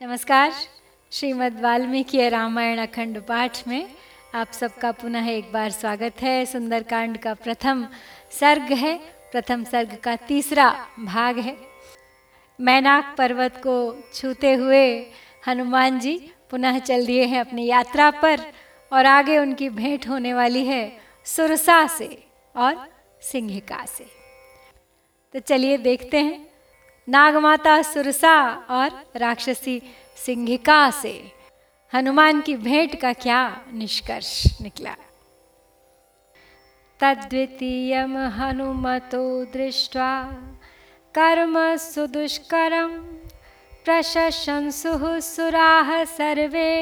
नमस्कार। श्रीमद् वाल्मीकि रामायण अखंड पाठ में आप सबका पुनः एक बार स्वागत है। सुंदरकांड का प्रथम सर्ग है। प्रथम सर्ग का तीसरा भाग है। मैनाक पर्वत को छूते हुए हनुमान जी पुनः चल दिए हैं अपनी यात्रा पर और आगे उनकी भेंट होने वाली है सुरसा से और सिंहिका से। तो चलिए देखते हैं नागमाता सुरसा और राक्षसी सिंहिका से हनुमान की भेंट का क्या निष्कर्ष निकला? तद्वितीय हनुमतो दृष्ट्वा कर्म सुदुष्करम प्रशंसु सुराः सर्वे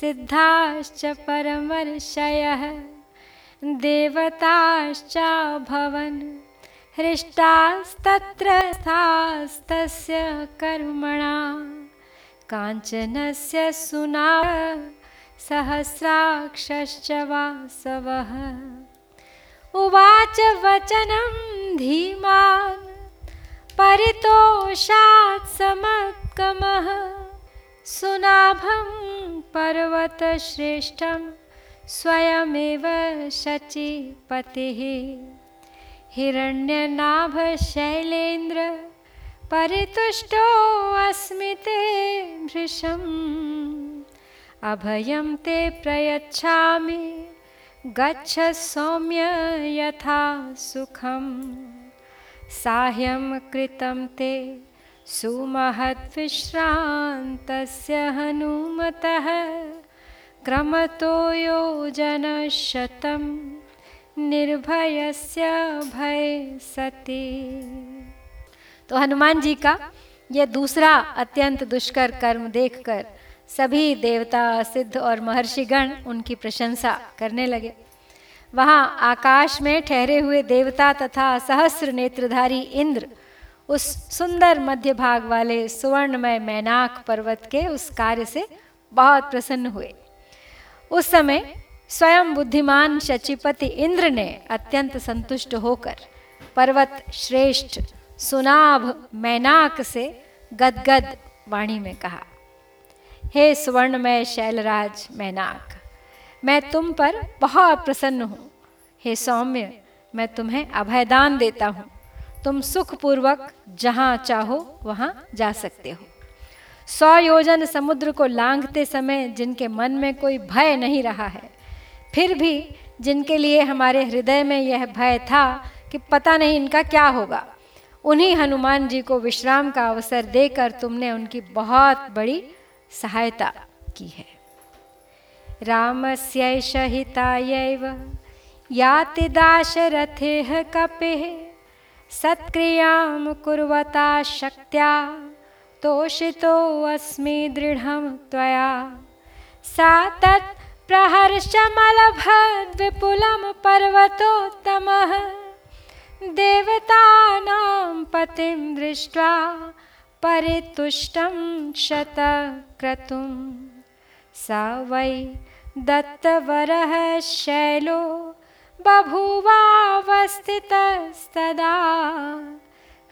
सिद्धाश्च परमर्षयः देवताश्चाभवन् हृष्टास्तत्र स्थास्तस्य कर्मणा, काञ्चनस्य सुना, सहस्राक्षश्च वासवः। उवाच वचनं धीमान्, परितोषात् समत्कमः। सुनाभं पर्वतश्रेष्ठं स्वयमेव शचीपतिः। हिरण्यनाभशैलेन्द्र परितुष्टोऽस्मि ते भृशम्। अभयं ते प्रयच्छामि, गच्छ सौम्य यथा सुखं साह्यं कृतं ते सुमहद्विश्रान्तस्य हनुमतः। क्रमतो योजनशतम्। निर्भयस्य भय सती। तो हनुमान जी का ये दूसरा अत्यंत दुष्कर कर्म देखकर सभी देवता, सिद्ध और महर्षिगण उनकी प्रशंसा करने लगे। वहाँ आकाश में ठहरे हुए देवता तथा सहस्र नेत्रधारी इंद्र उस सुंदर मध्य भाग वाले सुवर्णमय मैनाक पर्वत के उस कार्य से बहुत प्रसन्न हुए। उस समय स्वयं बुद्धिमान शचिपति इंद्र ने अत्यंत संतुष्ट होकर पर्वत श्रेष्ठ सुनाभ मैनाक से गदगद वाणी में कहा हे सुवर्णमय शैलराज मैनाक मैं तुम पर बहुत प्रसन्न हूँ हे सौम्य मैं तुम्हें अभयदान देता हूँ तुम सुखपूर्वक जहाँ चाहो वहाँ जा सकते हो सौ योजन समुद्र को लांघते समय जिनके मन में कोई भय नहीं रहा है फिर भी जिनके लिए हमारे हृदय में यह भय था कि पता नहीं इनका क्या होगा, उन्हीं हनुमान जी को विश्राम का अवसर देकर तुमने उनकी बहुत बड़ी सहायता की है। रामस्यैष हितायैव याति दाशरथेः कपेः, सत्क्रियाँ कुर्वता शक्त्या तोषितोऽस्मि दृढं त्वया, सा प्रहर्षमलभद्विपुलं पर्वतोत्तमः। देवतानां पतिं दृष्ट्वा परितुष्टं शतक्रतुं। स वै दत्तवरः शैलो बभूवावस्थितस्तदा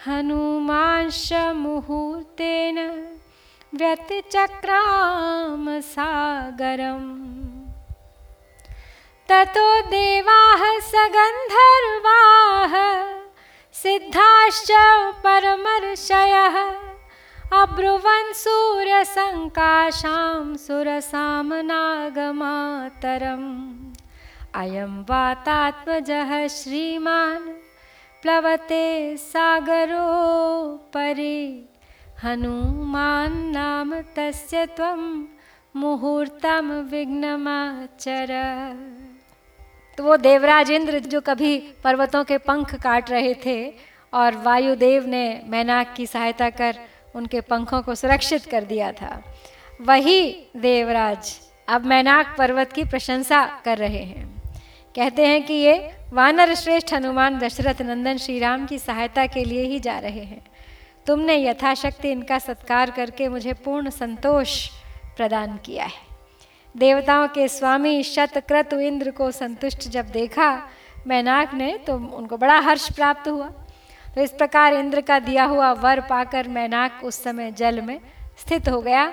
हनुमांश मुहूर्तेन व्यतिचक्राम सागरम् ततो देवाः सगन्धर्वाः सिद्धाश्च परमर्षयः। अब्रुवन् सूर्यसङ्काशां सुरसामनागमातरम्। अयं वातात्मजः श्रीमान् प्लवते सागरोपरि। हनुमान् नाम तस्य त्वं मुहूर्तम विघ्नमाचर। तो वो देवराज इंद्र जो कभी पर्वतों के पंख काट रहे थे और वायुदेव ने मैनाक की सहायता कर उनके पंखों को सुरक्षित कर दिया था। वही देवराज अब मैनाक पर्वत की प्रशंसा कर रहे हैं। कहते हैं कि ये वानर श्रेष्ठ हनुमान दशरथ नंदन श्री राम की सहायता के लिए ही जा रहे हैं। तुमने यथाशक्ति इनका सत्कार करके मुझे पूर्ण संतोष प्रदान किया है। देवताओं के स्वामी शतक्रतु इंद्र को संतुष्ट जब देखा मैनाक ने तो उनको बड़ा हर्ष प्राप्त हुआ। तो इस प्रकार इंद्र का दिया हुआ वर पाकर मैनाक उस समय जल में स्थित हो गया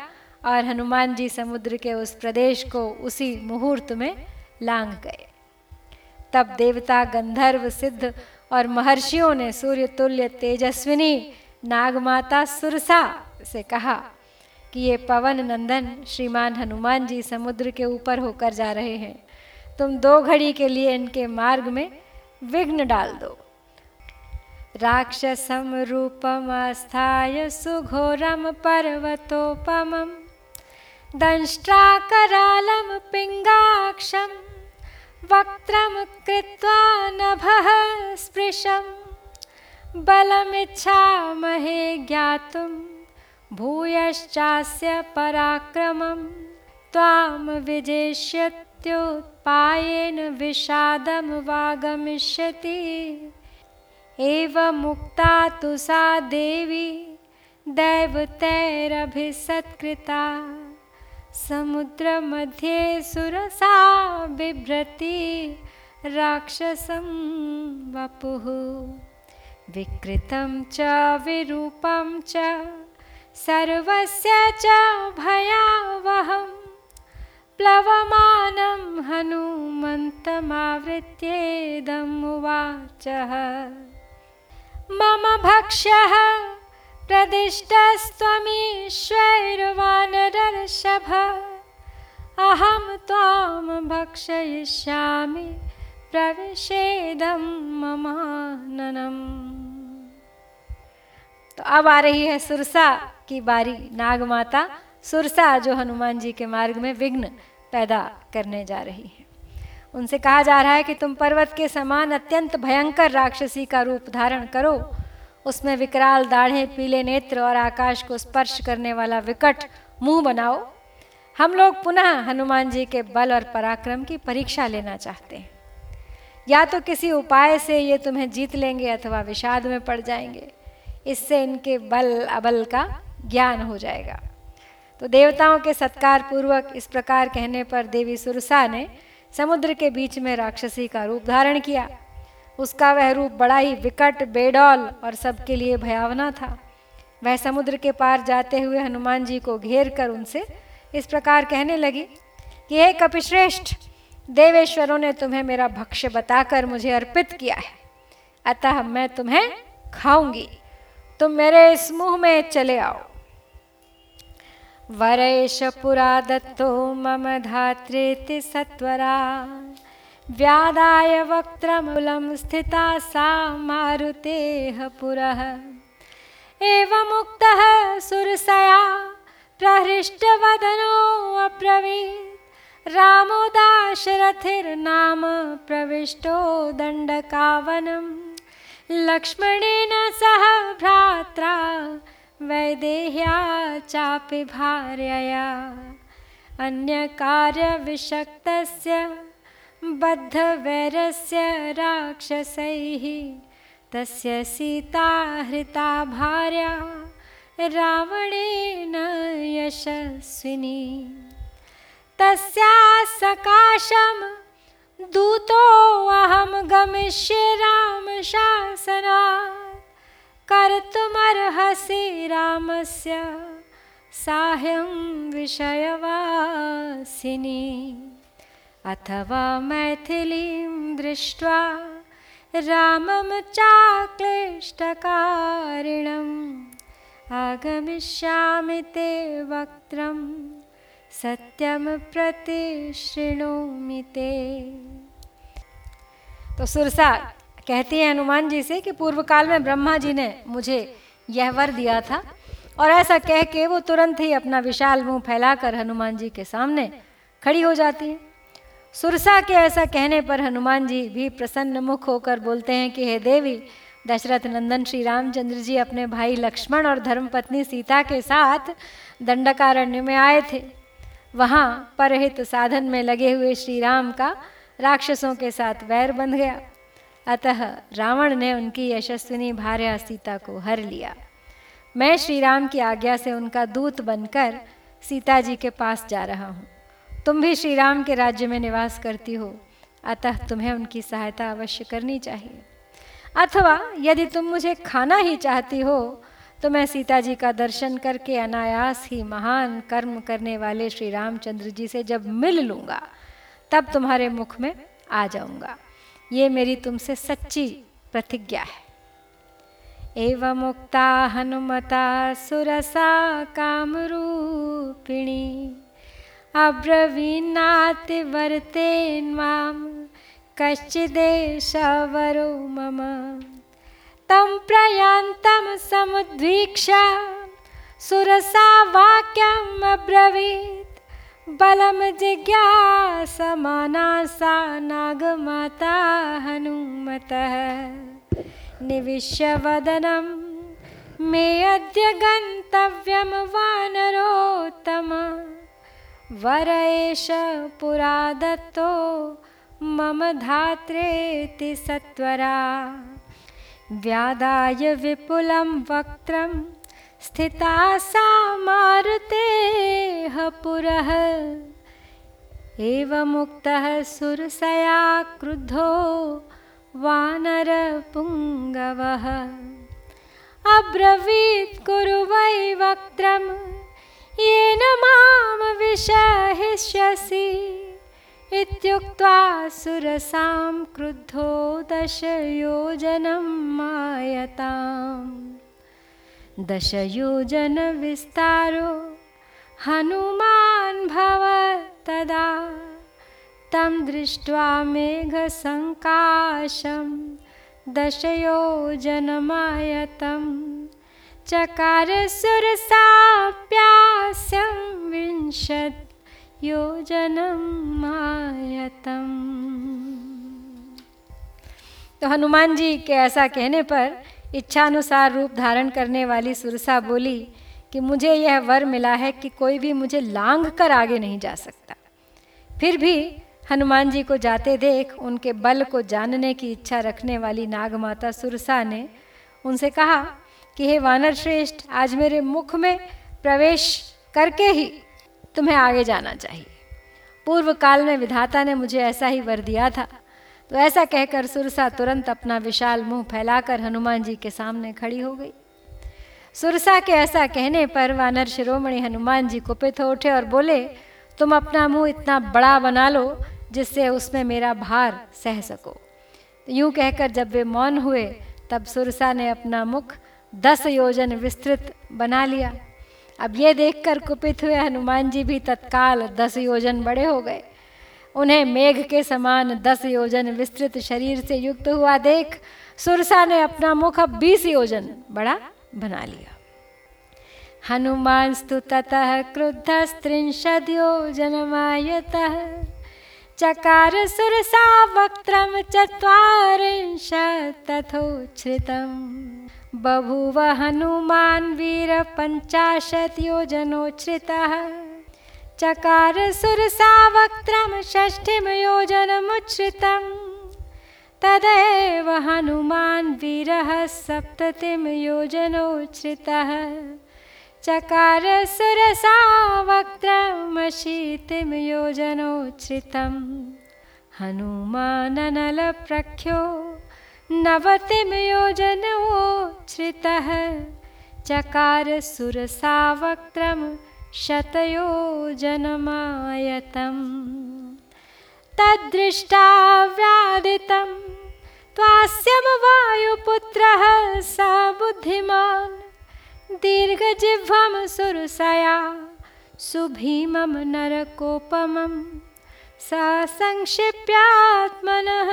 और हनुमान जी समुद्र के उस प्रदेश को उसी मुहूर्त में लांग गए। तब देवता, गंधर्व, सिद्ध और महर्षियों ने सूर्य तुल्य तेजस्विनी, नागमाता सुरसा से कहा कि ये पवन नंदन, श्रीमान हनुमान जी समुद्र के ऊपर होकर जा रहे हैं। तुम दो घड़ी के लिए इनके मार्ग में विघ्न डाल दो। राक्षसम रूपमस्थाय सुघोरम पर्वतोपमं दंष्ट्राकरालं पिङ्गाक्षं वक्त्रं कृत्वा नभः स्पृशं। बलमिच्छामहे ज्ञातुं भूयश्चास्य पराक्रमं त्वां विजेष्यत्युत्पायेन विषादं वागमिष्यति। एवमुक्ता तु सा देवी, दैवतैरभिसत्कृता। समुद्रमध्ये सुरसा बिभ्रति, राक्षसं वपुः। विकृतं च विरूपं च सर्वस्य च भयावहं प्लवमानं हनुमन्तमावृत्येदमुवाचः। मम भक्ष्यः प्रदिष्टस्त्वमीश्वैर्वानरर्षभ अहं त्वां भक्षयिष्यामि प्रविशेदं ममाननम्। तो अब आ रही है सुरसा। की बारी नाग माता सुरसा, जो हनुमान जी के मार्ग में विघ्न पैदा करने जा रही है। उनसे कहा जा रहा है कि तुम पर्वत के समान अत्यंत भयंकर राक्षसी का रूप धारण करो। उसमें विकराल दाढ़े, पीले नेत्र और आकाश को स्पर्श करने वाला विकट मुँह बनाओ। हम लोग पुनः हनुमान जी के बल और पराक्रम की परीक्षा लेना चाहते हैं। या तो किसी उपाय से ये तुम्हें जीत लेंगे अथवा विषाद में पड़ जाएँगे। इससे इनके बल अबल का ज्ञान हो जाएगा। तो देवताओं के सत्कार पूर्वक इस प्रकार कहने पर देवी सुरसा ने समुद्र के बीच में राक्षसी का रूप धारण किया। उसका वह रूप बड़ा ही विकट, बेडौल और सबके लिए भयावना था। वह समुद्र के पार जाते हुए हनुमान जी को घेर कर उनसे इस प्रकार कहने लगी कि, हे कपिश्रेष्ठ, देवेश्वरों ने तुम्हें मेरा भक्ष्य बताकर मुझे अर्पित किया है। अतः मैं तुम्हें खाऊँगी। तुम मेरे इस मुँह में चले आओ। वरेश पुरा दत्तो मम धात्रेति सत्वरा। व्यादाय वक्त्रमूलं स्थिता सा मारुतेः पुरः। एवमुक्तः सुरसया प्रहृष्टवदनो अब्रवीत्। रामो दाशरथिर्नाम प्रविष्टो दण्डकावनम्। लक्ष्मणेन सह भ्रात्रा वैदेह्या चापि भार्यया। अन्यकार्यविषक्तस्य, बद्धवैरस्य राक्षसैः। तस्य सीता हृता भार्या, रावणेन यशस्विनी। तस्या सकाशम् दूतो अहम गमिष्ये राम शासना कर्तुमर्हसि रामस्य। साह्यं विषयवासिनी। अथवा मैथिलीं दृष्ट्वा रामं चाक्लिष्टकारिणम्। आगमिष्यामि ते वक्त्रम् सत्यम प्रतिशृणोमि ते। तो सुरसा कहती हैं हनुमान जी से कि पूर्व काल में ब्रह्मा जी ने मुझे यह वर दिया था और ऐसा कह के वो तुरंत ही अपना विशाल मुँह फैलाकर हनुमान जी के सामने खड़ी हो जाती है। सुरसा के ऐसा कहने पर हनुमान जी भी प्रसन्न मुख होकर बोलते हैं कि, हे देवी, दशरथ नंदन श्री रामचंद्र जी अपने भाई लक्ष्मण और धर्मपत्नी सीता के साथ दंडकारण्य में आए थे। वहाँ परहित साधन में लगे हुए श्री राम का राक्षसों के साथ वैर बंध गया। अतः रावण ने उनकी यशस्विनी भार्या सीता को हर लिया। मैं श्री राम की आज्ञा से उनका दूत बनकर सीता जी के पास जा रहा हूँ। तुम भी श्री राम के राज्य में निवास करती हो, अतः तुम्हें उनकी सहायता अवश्य करनी चाहिए। अथवा यदि तुम मुझे खाना ही चाहती हो तो मैं सीता जी का दर्शन करके अनायास ही महान कर्म करने वाले श्री रामचंद्र जी से जब मिल लूँगा, तब तुम्हारे मुख में आ जाऊँगा। ये मेरी तुमसे सच्ची प्रतिज्ञा है। एवं मुक्ता हनुमता सुरसा कामरूपिणी अब्रवीन्नातिवर्तेन्मां कश्चिदेशवरो मम। तं प्रयान्तं समुद्वीक्ष्य सुरसा वाक्यम् अब्रवीत्। बलं जिज्ञासमाना सा नागमाता हनुमतः। निविश्य वदनं, मे अद्य गन्तव्यं वानरोत्तम। वर एष पुरा दत्तो, मम धात्रेति सत्वरा व्यादाय विपुलं वक्त्रं स्थिता सा एवमुक्तः सुरसया क्रुद्धो वानरपुङ्गवः अब्रवीत् कुरु वै वक्त्रम्, येन माँ विषहिष्यसि। इत्युक्त्वा सुरसां क्रुद्धो दशयोजनं मायताम्। दशयोजनविस्तारो हनुमान् भव तदा। तं दृष्ट्वा मेघसङ्काशं दशयोजनमायतम् चकार सुरसाप्यास्यं विंशत् योजनम मायतम। तो हनुमान जी के ऐसा कहने पर इच्छानुसार रूप धारण करने वाली सुरसा बोली कि मुझे यह वर मिला है कि कोई भी मुझे लांग कर आगे नहीं जा सकता। फिर भी हनुमान जी को जाते देख उनके बल को जानने की इच्छा रखने वाली नागमाता सुरसा ने उनसे कहा कि हे वानर श्रेष्ठ, आज मेरे मुख में प्रवेश करके ही तुम्हें आगे जाना चाहिए। पूर्व काल में विधाता ने मुझे ऐसा ही वर दिया था। तो ऐसा कहकर सुरसा तुरंत अपना विशाल मुँह फैलाकर हनुमान जी के सामने खड़ी हो गई। सुरसा के ऐसा कहने पर वानर शिरोमणि हनुमान जी कुपित हो उठे और बोले, तुम अपना मुँह इतना बड़ा बना लो जिससे उसमें मेरा भार सह सको। यूँ कहकर जब वे मौन हुए, तब सुरसा ने अपना मुख दस योजन विस्तृत बना लिया। अब ये देखकर कुपित हुए हनुमान जी भी तत्काल दस योजन बड़े हो गए। उन्हें मेघ के समान दस योजन विस्तृत शरीर से युक्त हुआ देख, सुरसा ने अपना मुख अब बीस योजन बड़ा बना लिया। हनुमान स्तु ततः क्रुद्ध स्त्रिंशद योजनमायतः चकार सुरसा वक्त्रम चत्वारिंशत् तथोच्छ्रितम्। बभूव हनुमान् वीरपञ्चाशत् योजनोच्छ्रितः। चकार सुरसावक्त्रं षष्ठिं योजनमुच्छ्रितं तदेव हनुमान् वीरः सप्ततिं योजनोच्छ्रितः चकार सुरसावक्त्रमशीतिं योजनोच्छ्रितं हनुमाननलप्रख्यो नवतिमयोजनोच्छ्रितः चकार सुरसावक्त्रं शतयोजनमायतम् तद्दृष्टा व्यादितं त्वास्यं वायुपुत्रः स बुद्धिमान् दीर्घजिह्वं सुरसया सुभीमं नरकोपमं स संक्षिप्यात्मनः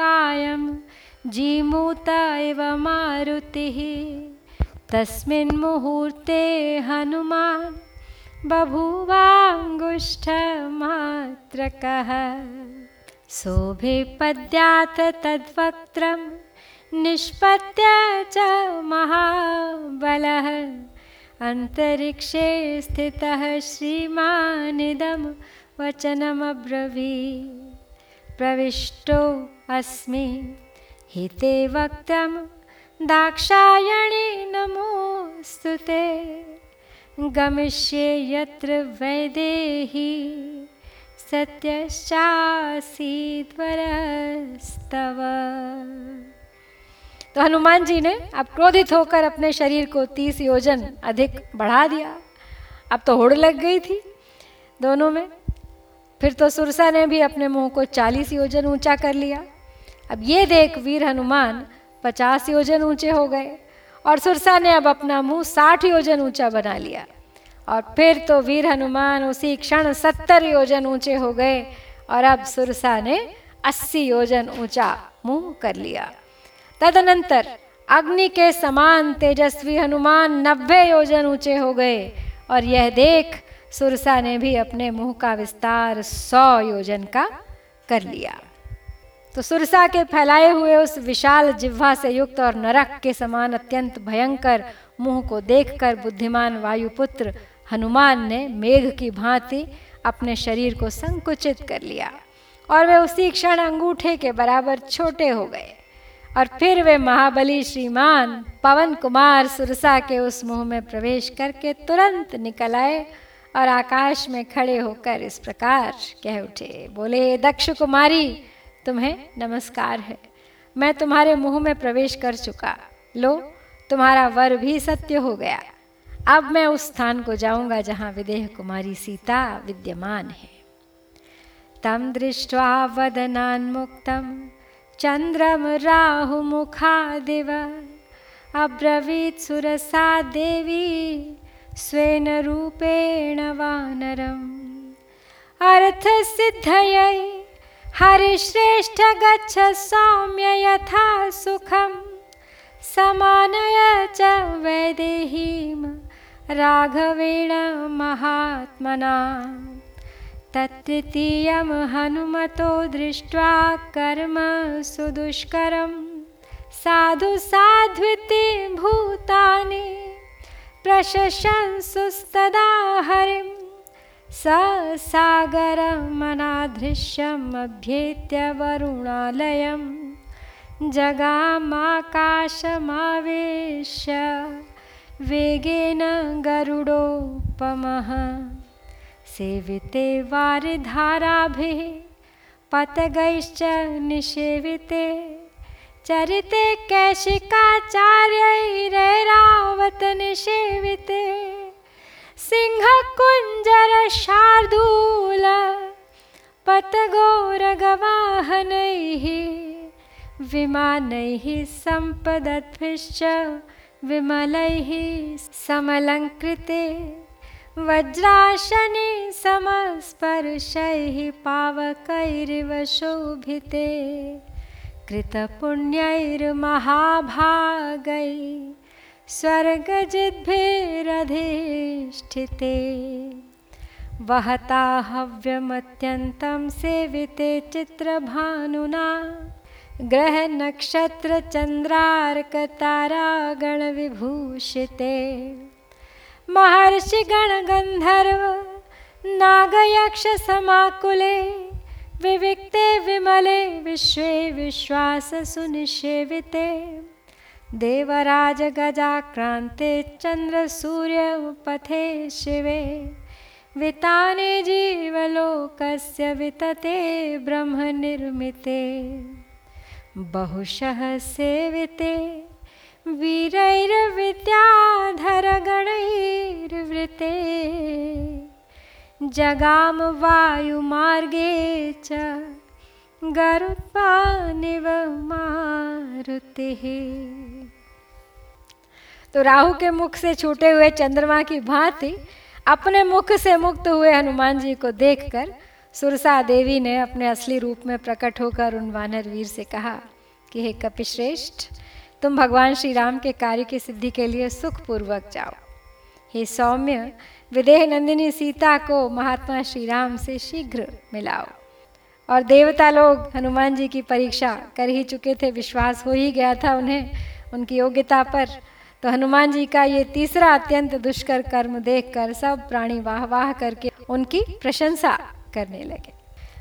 कायम् जीमूत इव मारुतिः तस्मिन् मुहूर्ते हनुमान् बभूवाङ्गुष्ठमात्रकः। शोभिपद्यात् तद्वक्त्रं, निष्पत्य च महाबलः। अन्तरिक्षे स्थितः श्रीमानिदं वचनमब्रवी प्रविष्टो अस्मि। हिते वक्तं दाक्षायणे नमोऽस्तु ते। गमिष्ये यत्र वैदेही सत्यश्चासीद्वरस्तव तो हनुमान जी ने अब क्रोधित होकर अपने शरीर को तीस योजन अधिक बढ़ा दिया। अब तो होड़ लग गई थी दोनों में। फिर तो सुरसा ने भी अपने मुँह को चालीस योजन ऊँचा कर लिया। अब ये देख वीर हनुमान पचास योजन ऊँचे हो गए। और सुरसा ने अब अपना मुँह साठ योजन ऊँचा बना लिया। और फिर तो वीर हनुमान उसी क्षण सत्तर योजन ऊँचे हो गए और अब सुरसा ने अस्सी योजन ऊँचा मुँह कर लिया। तदनंतर अग्नि के समान तेजस्वी हनुमान नब्बे योजन ऊँचे हो गए और यह देख सुरसा ने भी अपने मुँह का विस्तार सौ योजन का कर लिया। तो सुरसा के फैलाए हुए उस विशाल जिह्वा से युक्त और नरक के समान अत्यंत भयंकर मुँह को देखकर बुद्धिमान वायुपुत्र हनुमान ने मेघ की भांति अपने शरीर को संकुचित कर लिया और वे उसी क्षण अंगूठे के बराबर छोटे हो गए। और फिर वे महाबली श्रीमान पवन कुमार सुरसा के उस मुँह में प्रवेश करके तुरंत निकल आए और आकाश में खड़े होकर इस प्रकार कह उठे, बोले, दक्ष कुमारी तुम्हें नमस्कार है। मैं तुम्हारे मुँह में प्रवेश कर चुका। लो, तुम्हारा वर भी सत्य हो गया। अब मैं उस स्थान को जाऊँगा जहाँ विदेह कुमारी सीता विद्यमान है। तम दृष्ट्वा वदनान्मुक्तं चन्द्रं राहुमुखादिव अब्रवीत् सुरसा देवी। स्वेन रूपेण वानरम्। अर्थसिद्धयै हरिश्रेष्ठ गच्छ सौम्य यथा सुखम। समानय च वैदेहीं राघवेण महात्मना। तत्तृतीयं हनुमतो दृष्ट्वा कर्म सुदुष्करं साधु साध्विति भूतानि प्रशंसुस्तदा हरिं स सागरमनादृश्यमभ्येत्य वरुणालयं जगामाकाशमावेश्य वेगेन गरुडोपमः। सेविते वारिधाराभिः पतगैश्च निषेविते। चरिते कैशिकाचार्यैरैरावत निषेविते। सिंहकुञ्जर शार्दूल पतगोरगवाहनैः विमानैः सम्पदद्भिश्च विमलैः समलङ्कृते वज्राशनि समस्पर्शैः पावकैरिव शोभिते कृतपुण्यैर्महाभागै स्वर्गजिद्भिरधिष्ठिते वहता हव्यमत्यन्तं सेविते चित्रभानुना। ग्रहनक्षत्रचन्द्रार्कतारागणविभूषिते महर्षिगणगन्धर्व नागयक्षसमाकुले विविक्ते विमले विश्वे विश्वाससुनिषेविते देवराजगजाक्रान्ते चन्द्रसूर्यपथे शिवे। विताने जीवलोकस्य वितते ब्रह्मनिर्मिते। बहुशः सेविते। वीरैर्विद्याधरगणैर्वृते। जगाम वायुमार्गे च गरुत्पानिव मारुतिः तो राहु के मुख से छूटे हुए चंद्रमा की भांति अपने मुख से मुक्त हुए हनुमान जी को देखकर सुरसा देवी ने अपने असली रूप में प्रकट होकर उन वानर वीर से कहा कि हे कपिश्रेष्ठ, तुम भगवान श्री राम के कार्य की सिद्धि के लिए सुखपूर्वक जाओ। हे सौम्य, विदेह नंदिनी सीता को महात्मा श्री राम से शीघ्र मिलाओ। और देवता लोग हनुमान जी की परीक्षा कर ही चुके थे, विश्वास हो ही गया था उन्हें, उनकी योग्यता पर तो हनुमान जी का ये तीसरा अत्यंत दुष्कर कर्म देखकर सब प्राणी वाह वाह करके उनकी प्रशंसा करने लगे।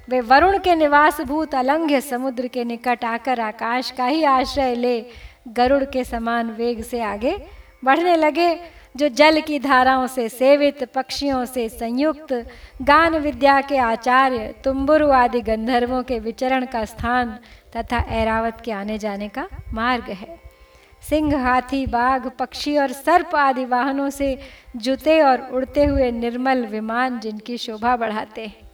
वे वरुण के निवास भूत अलंघ्य समुद्र के निकट आकर आकाश का ही आश्रय ले गरुड़ के समान वेग से आगे बढ़ने लगे, जो जल की धाराओं से सेवित, पक्षियों से संयुक्त, गान विद्या के आचार्य, तुम्बुरु आदि गंधर्वों के विचरण का स्थान तथा ऐरावत के आने जाने का मार्ग है। सिंह हाथी बाघ, पक्षी और सर्प आदि वाहनों से जुते और उड़ते हुए निर्मल विमान जिनकी शोभा बढ़ाते हैं,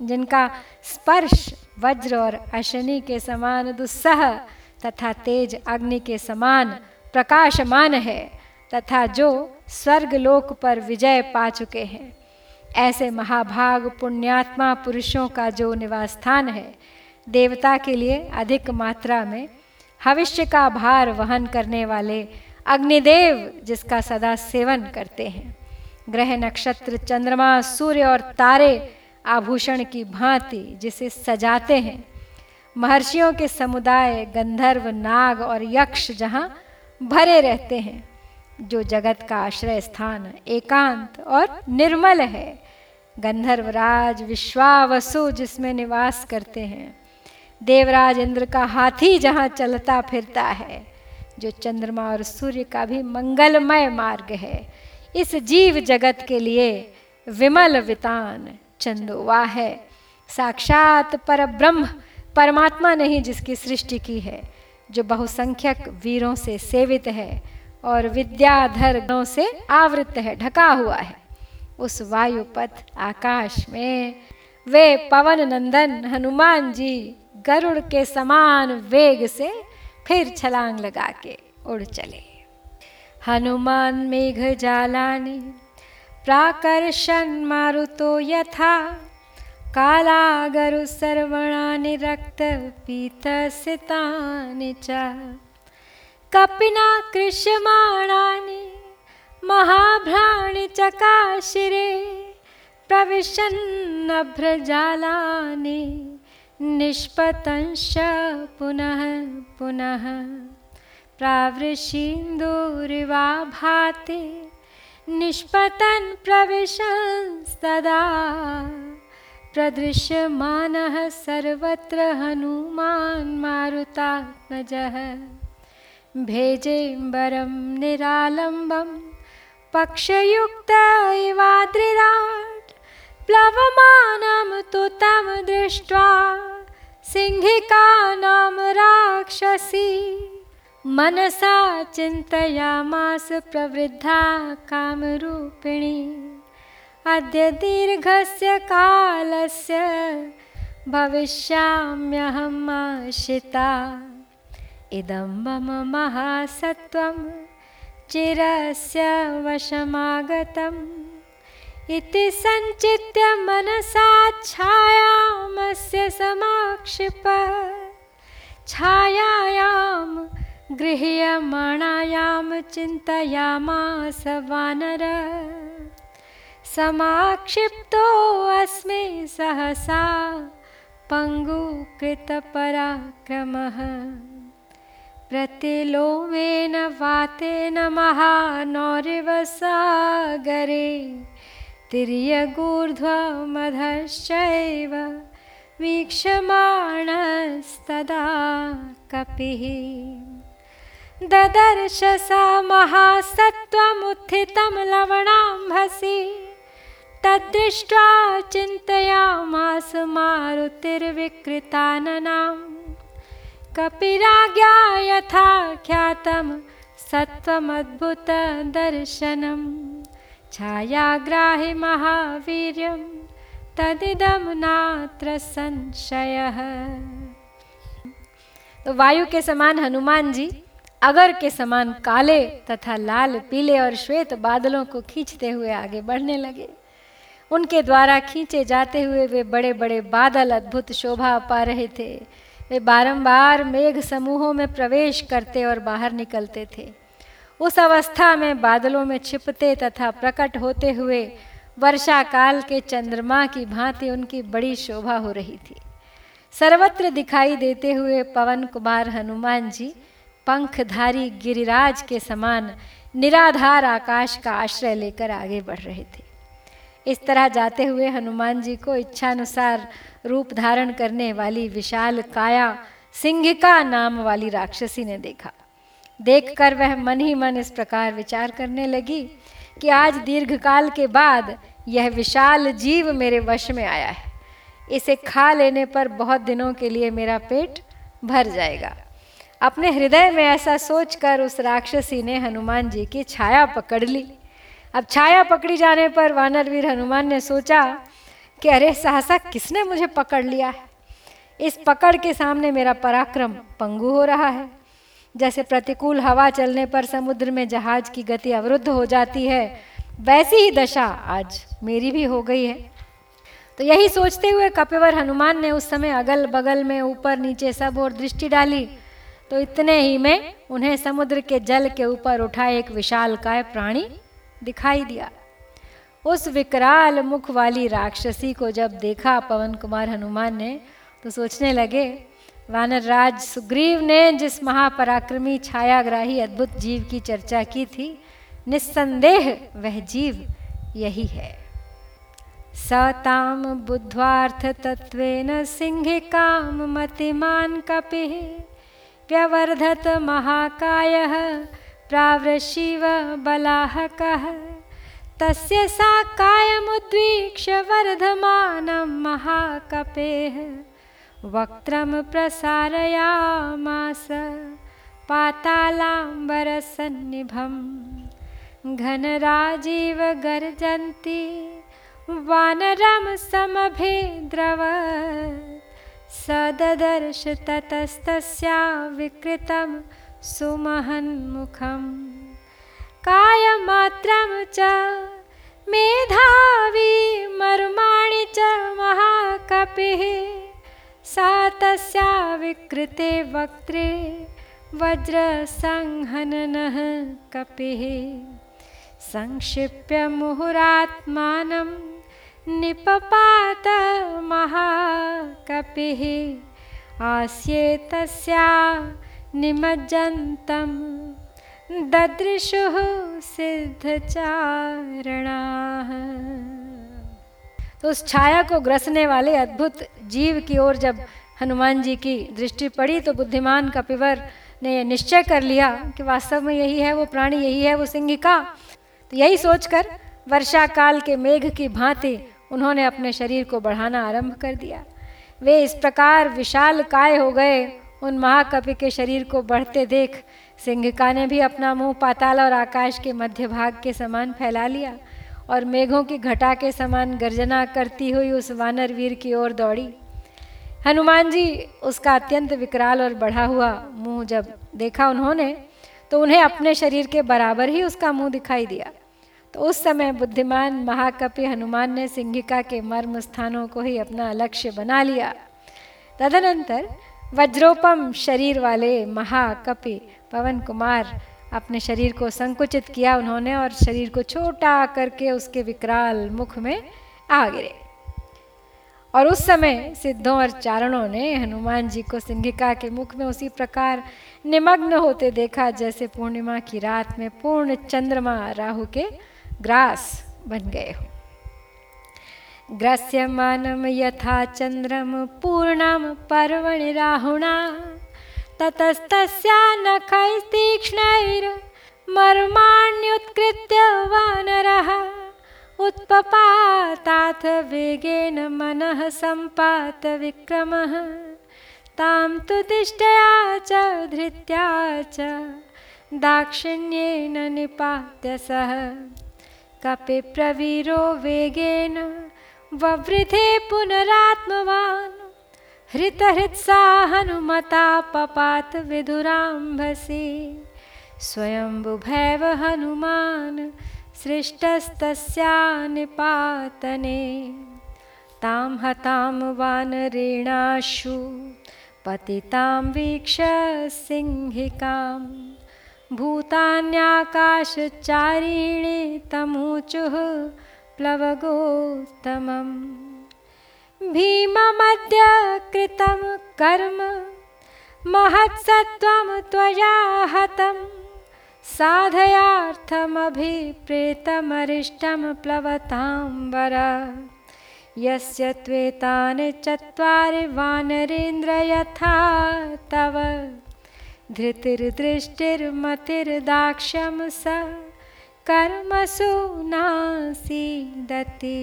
जिनका स्पर्श वज्र और अशनि के समान दुस्सह तथा तेज अग्नि के समान प्रकाशमान है तथा जो स्वर्ग लोक पर विजय पा चुके हैं। ऐसे महाभाग पुण्यात्मा पुरुषों का जो निवास स्थान है, देवता के लिए अधिक मात्रा में भविष्य का भार वहन करने वाले अग्निदेव जिसका सदा सेवन करते हैं। ग्रह नक्षत्र, चंद्रमा, सूर्य और तारे आभूषण की भांति जिसे सजाते हैं। महर्षियों के समुदाय गंधर्व, नाग और यक्ष जहाँ भरे रहते हैं, जो जगत का आश्रय स्थान एकांत और निर्मल है। गंधर्व गंधर्वराज विश्वावसु जिसमें निवास करते हैं। देवराज इंद्र का हाथी जहाँ चलता फिरता है, जो चंद्रमा और सूर्य का भी मंगलमय मार्ग है, इस जीव जगत के लिए विमल वितान चंदोवा है। साक्षात पर ब्रह्म परमात्मा ने ही जिसकी सृष्टि की है, जो बहुसंख्यक वीरों से सेवित है और विद्याधर गणों से आवृत है, ढका हुआ है। उस वायुपथ आकाश में वे पवन नंदन, हनुमान जी गरुड़ के समान वेग से फिर छलांग लगा के उड़ चले। हनुमान मेघ जालानी, प्राकर्षण मारुतो यथा। काला गरु सर्वणानि रक्त पीत सितानि च। कपिना कृष्यमाणानि, महाभ्राणि चकाशिरे प्रविशन्नभ्रजालानि निष्पतंश पुनः पुनः। प्रावृषिन्दूरिवा भाति निष्पतन् प्रविशंस्तदा। प्रदृश्यमानः सर्वत्र हनुमान् मारुतात्मजः। भेजेम्बरं निरालम्बं, पक्षयुक्त इवाद्रिराट् प्लवमानं तु तं दृष्ट्वा सिंहिकानां राक्षसी मनसा चिन्तयामास प्रवृद्धा कामरूपिणी। अद्य दीर्घस्य कालस्य भविष्याम्यहम् आशिता। इदं मम महासत्त्वं चिरस्य वशमागतम्। इति सञ्चित्य मनसा छायामस्य समाक्षिप। छायायां गृह्यमाणायां चिन्तयामास वानर। समाक्षिप्तोऽस्मि सहसा पङ्गुकृतपराक्रमः। प्रतिलोमेन वातेन महानौरिव सागरे तिर्यगूर्ध्वमधश्चैव वीक्षमाणस्तदा कपिः। ददर्श सा महासत्त्वमुत्थितं लवणाम्भसि तद्दृष्ट्वा चिन्तयामास मारुतिर्विकृताननाम् कपिराज्ञा यथा ख्यातं सत्त्वमद्भुतदर्शनं छायाग्राहि महावीर्यं तदिदम नात्र संशय। तो वायु के समान हनुमान जी, अगर के समान काले तथा लाल, पीले और श्वेत बादलों को खींचते हुए आगे बढ़ने लगे, उनके द्वारा खींचे जाते हुए वे बड़े बड़े बादल अद्भुत शोभा पा रहे थे। वे बारंबार मेघ समूहों में प्रवेश करते और बाहर निकलते थे। उस अवस्था में बादलों में छिपते तथा प्रकट होते हुए वर्षा काल के चंद्रमा की भांति उनकी बड़ी शोभा हो रही थी। सर्वत्र दिखाई देते हुए पवन कुमार हनुमान जी, पंखधारी गिरिराज के समान निराधार आकाश का आश्रय लेकर आगे बढ़ रहे थे। इस तरह जाते हुए हनुमान जी को इच्छानुसार रूप धारण करने वाली विशाल काया सिंहिका नाम वाली राक्षसी ने देखा। देखकर वह मन ही मन इस प्रकार विचार करने लगी कि आज दीर्घकाल के बाद यह विशाल जीव मेरे वश में आया है। इसे खा लेने पर बहुत दिनों के लिए मेरा पेट भर जाएगा। अपने हृदय में ऐसा सोचकर उस राक्षसी ने हनुमान जी की छाया पकड़ ली। अब छाया पकड़ी जाने पर वानर वीर हनुमान ने सोचा कि अरे सहसा किसने मुझे पकड़ लिया है? इस पकड़ के सामने मेरा पराक्रम पंगु हो रहा है। जैसे प्रतिकूल हवा चलने पर समुद्र में जहाज़ की गति अवरुद्ध हो जाती है, वैसी ही दशा आज मेरी भी हो गई है। तो यही सोचते हुए कपिवर हनुमान ने उस समय अगल बगल में ऊपर नीचे सब और दृष्टि डाली। तो इतने ही में उन्हें समुद्र के जल के ऊपर उठा एक विशाल काय प्राणी दिखाई दिया। उस विकराल मुख वाली राक्षसी को जब देखा पवन कुमार हनुमान ने तो सोचने लगे वानर राज सुग्रीव ने जिस महापराक्रमी छायाग्राही अद्भुत जीव की चर्चा की थी, निस्संदेह वह जीव यही है। सताम बुद्ध्वार्थ तत्वेन सिंह काम मतिमान कपि व्यवर्धत महाकाय प्रावशिव बलाहकः तस्य सा कायमुद्वीक्ष्य वर्धमानं महाकपेः। वक्त्रं प्रसारयामास, पातालाम्बरसन्निभं। घनराजीव गर्जन्ति, वानरं समभेद्रव सददर्श ततस्तस्या विकृतं सुमहन्मुखं कायमात्रं च मेधावी, मर्माणि च महाकपिः। सा तस्या विकृते वक्त्रे वज्रसंहननः कपिः। संक्षिप्य मुहुरात्मानं निपपात महाकपिः। आस्ये तस्या निमज्जन्तं ददृशुः सिद्धचारणाः। तो उस छाया को ग्रसने वाले अद्भुत जीव की ओर जब हनुमान जी की दृष्टि पड़ी तो बुद्धिमान कपिवर ने यह निश्चय कर लिया कि वास्तव में यही है, वो प्राणी यही है, वो सिंहिका। तो यही सोचकर वर्षा काल के मेघ की भांति उन्होंने अपने शरीर को बढ़ाना आरंभ कर दिया। वे इस प्रकार विशाल काय हो गए, उन महाकवि के शरीर को बढ़ते देख सिंहिका ने भी अपना मुँह पाताल और आकाश के मध्य भाग के समान फैला लिया। और मेघों की घटा के समान गर्जना करती हुई उस वानर वीर की ओर दौड़ी। हनुमान जी, उसका अत्यंत विकराल और बढ़ा हुआ मुँह जब देखा उन्होंने तो उन्हें अपने शरीर के बराबर ही उसका मुँह दिखाई दिया। तो उस समय बुद्धिमान महाकपि हनुमान ने सिंहिका के मर्म स्थानों को ही अपना लक्ष्य बना लिया। तदनंतर वज्रोपम शरीर वाले महाकपि पवन कुमार अपने शरीर को संकुचित किया उन्होंने और शरीर को छोटा करके उसके विकराल मुख में आ गिरे। और उस समय सिद्धों और चारणों ने हनुमान जी को सिंहिका के मुख में उसी प्रकार निमग्न होते देखा, जैसे पूर्णिमा की रात में पूर्ण चंद्रमा राहु के ग्रास बन गए हो। ग्रस्यमानम यथा चंद्रम पूर्णम पर्वणि राहुणा। ततस्तस्या नखैस्तीक्ष्णैर्मर्माण्युत्कृत्य वानरः उत्पपाताथ वेगेन मनः सम्पातविक्रमः तां तु दिष्टया च, धृत्या च, दाक्षिण्येन निपात्य सः। कपिप्रवीरो वेगेन ववृधे पुनरात्मवान् हृतहृत्सा हनुमता पपात विधुराम्भसि स्वयंबुभैव हनुमान् सृष्टस्तस्या निपातने तां हतां वानरेणाशु, पतितां वीक्ष सिंहिकां। भूतान्याकाशचारिणे तमूचुः प्लवगोत्तमम्। भीममद्य कृतं कर्म, महत्सत्त्वं त्वया हतं साधयार्थमभिप्रेतमरिष्टं प्लवताम्बर। यस्य त्वेतानि चत्वारि वानरेन्द्र यथा तव, धृतिर्दृष्टिर्मतिर्दाक्ष्यं स कर्मसु नासीदति।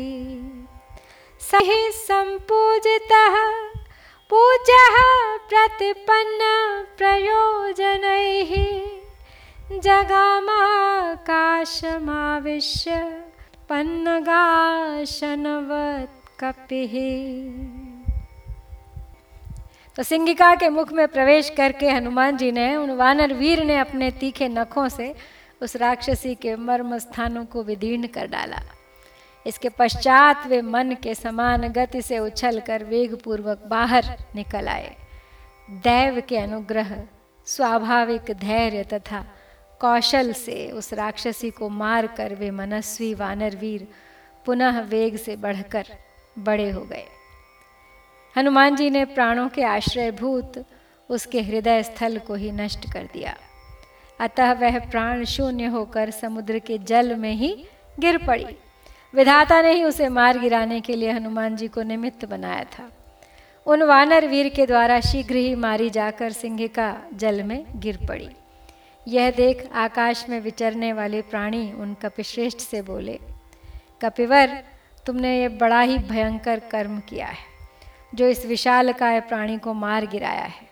स हि सम्पूजितः। पूज्य प्रतिपन्न प्रयोजन। जगामाकाशमाविश्य पन्नगाशनवत् कपिः तो सिंगिका के मुख में प्रवेश करके हनुमान जी ने, उन वानर वीर ने अपने तीखे नखों से उस राक्षसी के मर्म स्थानों को विदीर्ण कर डाला। इसके पश्चात वे मन के समान गति से उछल कर वेग पूर्वक बाहर निकल आए। दैव के अनुग्रह, स्वाभाविक धैर्य तथा कौशल से उस राक्षसी को मार कर वे मनस्वी वानर वीर पुनः वेग से बढ़कर बड़े हो गए। हनुमान जी ने प्राणों के आश्रयभूत उसके हृदय स्थल को ही नष्ट कर दिया। अतः वह प्राण शून्य होकर समुद्र के जल में ही गिर पड़ी। विधाता ने ही उसे मार गिराने के लिए हनुमान जी को निमित्त बनाया था। उन वानर वीर के द्वारा शीघ्र ही मारी जाकर सिंहिका जल में गिर पड़ी। यह देख आकाश में विचरने वाले प्राणी उन कपिश्रेष्ठ से बोले, कपिवर, तुमने ये बड़ा ही भयंकर कर्म किया है, जो इस विशाल काय प्राणी को मार गिराया है।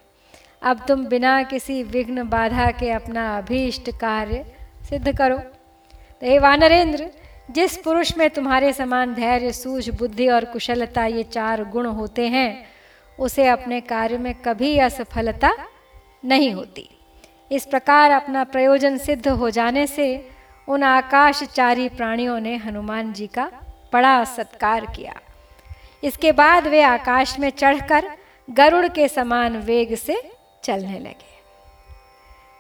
अब तुम बिना किसी विघ्न बाधा के अपना अभीष्ट कार्य सिद्ध करो। तो हे वानरेंद्र जिस पुरुष में तुम्हारे समान धैर्य, सूझ, बुद्धि और कुशलता ये चार गुण होते हैं, उसे अपने कार्य में कभी असफलता नहीं होती। इस प्रकार अपना प्रयोजन सिद्ध हो जाने से उन आकाशचारी प्राणियों ने हनुमान जी का बड़ा सत्कार किया। इसके बाद वे आकाश में चढ़कर गरुड़ के समान वेग से चलने लगे।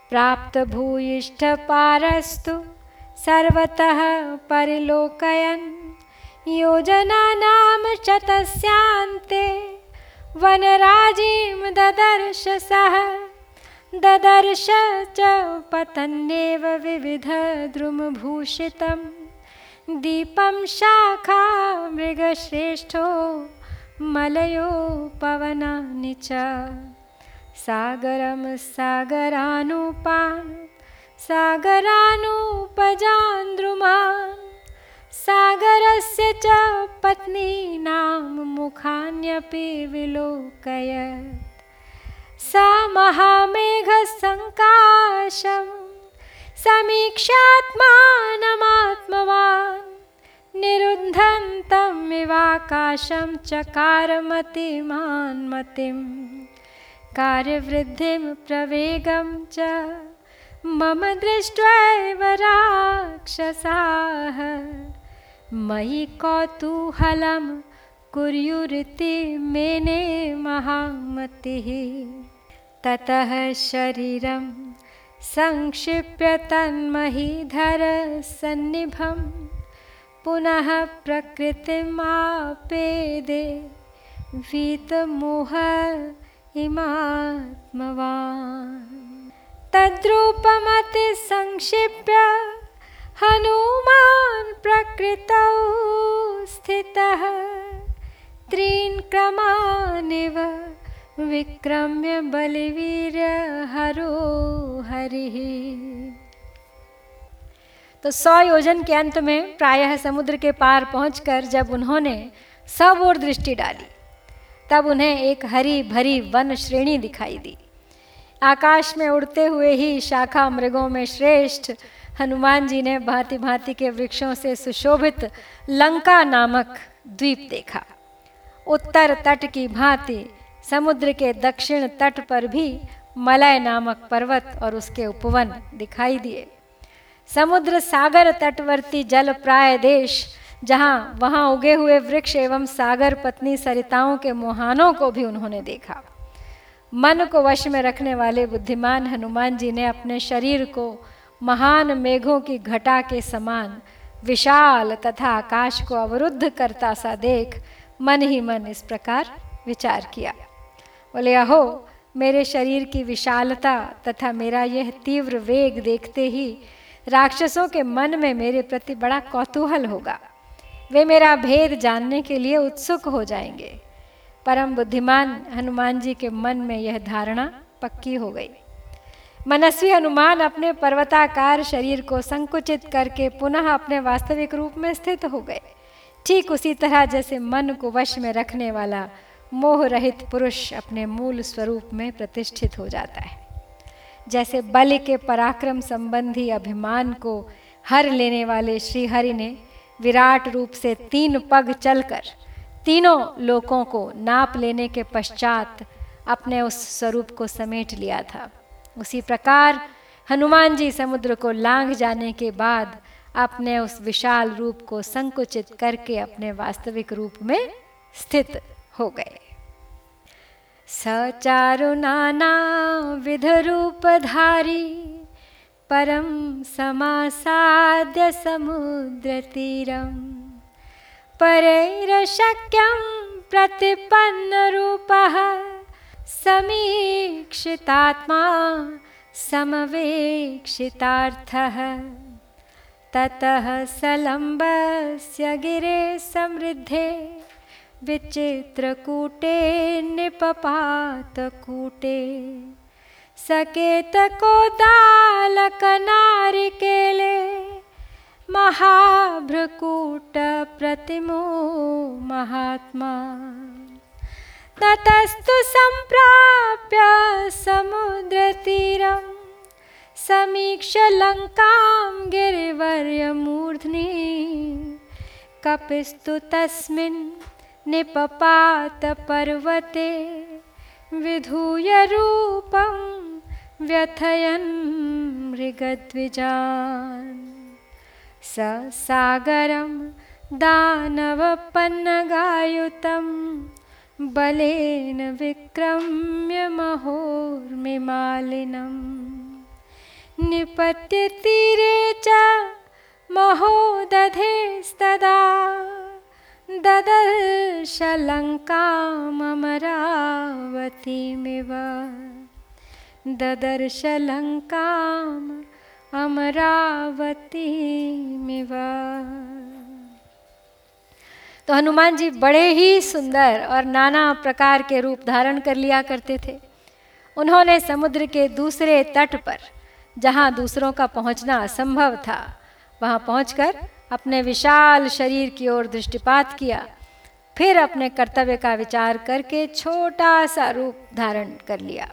प्राप्त भूयिष्ठ पारस्तु। सर्वतः परिलोकयन। योजना नाम शतस्यांते वनराजीम ददर्श सह। ददर्श च पतन्नेव विविध द्रुमभूषितम्। दीपं शाखा मृगश्रेष्ठो मलयो पवनानि च। सागरं सागरानुपान्। सागरानुपजान्द्रुमान्। सागरस्य च पत्नीनां मुखान्यपि विलोकयत्। सा महामेघसङ्काशम् समीक्षात्मानमात्मवान्। निरुन्धन्तमिवाकाशं चकारमतिमान् मतिं कार्यवृद्धिं प्रवेगं च मम दृष्ट्वैव राक्षसाः। मयि कौतूहलं कुर्युरिति मेने महामतिः। ततः शरीरं संक्षिप्य तन्महीधर सन्निभं। पुनः प्रकृतिमापेदे वीतमोह इमात्मवान्। तद्रूपमतिसंक्षिप्य हनुमान् प्रकृतौ स्थितः। त्रीन् क्रमानिव विक्रम्य बलिवीर हरो हरि। तो सौ योजन के अंत में प्रायः समुद्र के पार पहुंचकर जब उन्होंने सब ओर दृष्टि डाली, तब उन्हें एक हरी भरी वन श्रेणी दिखाई दी। आकाश में उड़ते हुए ही शाखा मृगों में श्रेष्ठ। हनुमान जी ने भांति भांति के वृक्षों से सुशोभित लंका नामक द्वीप देखा। उत्तर तट की भांति, समुद्र के दक्षिण तट पर भी मलय नामक पर्वत और उसके उपवन दिखाई दिए। समुद्र सागर तटवर्ती जल प्राय देश, जहाँ वहाँ उगे हुए वृक्ष एवं सागर पत्नी सरिताओं के मुहानों को भी उन्होंने देखा। मन को वश में रखने वाले बुद्धिमान हनुमान जी ने अपने शरीर को महान मेघों की घटा के समान विशाल तथा आकाश को अवरुद्ध करता सा देख मन ही मन इस प्रकार विचार किया। बोले, अहो, मेरे शरीर की विशालता तथा मेरा यह तीव्र वेग देखते ही राक्षसों के मन में मेरे प्रति बड़ा कौतूहल होगा। वे मेरा भेद जानने के लिए उत्सुक हो जाएँगे। परम बुद्धिमान हनुमान जी के मन में यह धारणा पक्की हो गई। मनस्वी हनुमान अपने पर्वताकार शरीर को संकुचित करके पुनः अपने वास्तविक रूप में स्थित हो गए। ठीक उसी तरह जैसे मन को वश में रखने वाला मोह रहित पुरुष अपने मूल स्वरूप में प्रतिष्ठित हो जाता है। जैसे बल के पराक्रम संबंधी अभिमान को हर लेने वाले श्रीहरि ने विराट रूप से तीन पग चलकर तीनों लोकों को नाप लेने के पश्चात अपने उस स्वरूप को समेट लिया था। उसी प्रकार हनुमान जी समुद्र को लांग जाने के बाद अपने उस विशाल रूप को संकुचित करके अपने वास्तविक रूप में स्थित हो गए। सचारु नाना विध रूप धारी परम समासाद्य समुद्र तीरम। परैरशक्यं प्रतिपन्न रूपः समीक्षितात्मा समवेक्षितार्थः। ततः सलम्बस्य गिरे समृद्धे विचित्रकूटे निपपातकूटे सकेतकोदालकनारिकेले महाभ्रकूटप्रतिमो महात्मा। ततस्तु सम्प्राप्य समुद्रतीरं समीक्ष्य लङ्कां गिरिवर्यमूर्ध्नि। कपिस्तु तस्मिन् निपपातपर्वते विधूय रूपं व्यथयन् मृगद्विजान्। स सागरं दानवपन्नगायुतं बलेन विक्रम्य महोर्मिमालिनम् निपत्य तीरे च महोदधेस्तदा ददर्श लङ्काममरावतीमिव लङ्काम् अमरावतीमिव तो हनुमान जी बड़े ही सुंदर और नाना प्रकार के रूप धारण कर लिया करते थे। उन्होंने समुद्र के दूसरे तट पर, जहाँ दूसरों का पहुँचना असंभव था, वहाँ पहुँचकर अपने विशाल शरीर की ओर दृष्टिपात किया। फिर अपने कर्तव्य का विचार करके छोटा सा रूप धारण कर लिया।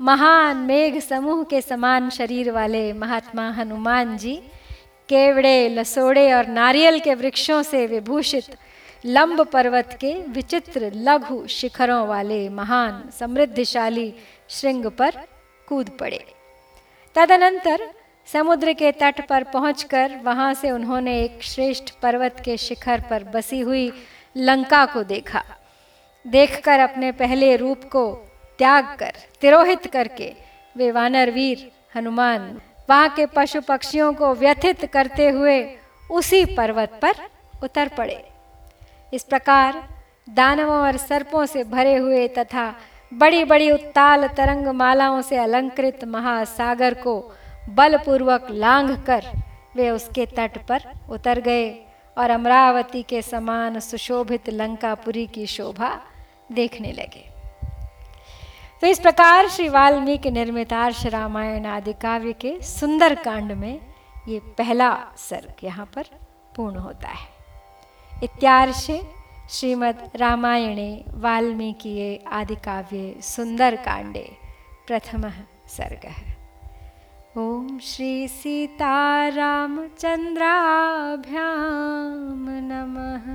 महान मेघ समूह के समान शरीर वाले महात्मा हनुमान जी, केवड़े, लसोड़े और नारियल के वृक्षों से विभूषित लंब पर्वत के विचित्र लघु शिखरों वाले महान समृद्धिशाली श्रृंग पर कूद पड़े। तदनंतर समुद्र के तट पर पहुंचकर वहाँ से उन्होंने एक श्रेष्ठ पर्वत के शिखर पर बसी हुई लंका को देखा। देखकर अपने पहले रूप को त्याग कर, तिरोहित करके। वे वानर वीर हनुमान, वहाँ के पशु पक्षियों को व्यथित करते हुए उसी पर्वत पर उतर पड़े। इस प्रकार दानवों और सर्पों से भरे हुए तथा बड़ी बड़ी उत्ताल तरंग मालाओं से अलंकृत महासागर को बलपूर्वक लांघ कर वे उसके तट पर उतर गए और अमरावती के समान सुशोभित लंकापुरी की शोभा देखने लगे। तो इस प्रकार श्री वाल्मीकि निर्मितार्ष रामायण आदि काव्य के सुंदर कांड में ये पहला सर्ग यहाँ पर पूर्ण होता है। इत्यार्षे श्रीमद् रामायणे वाल्मीकि आदि काव्ये सुंदर कांडे प्रथम सर्ग है। ॐ श्रीसीतारामचन्द्राभ्यां नमः।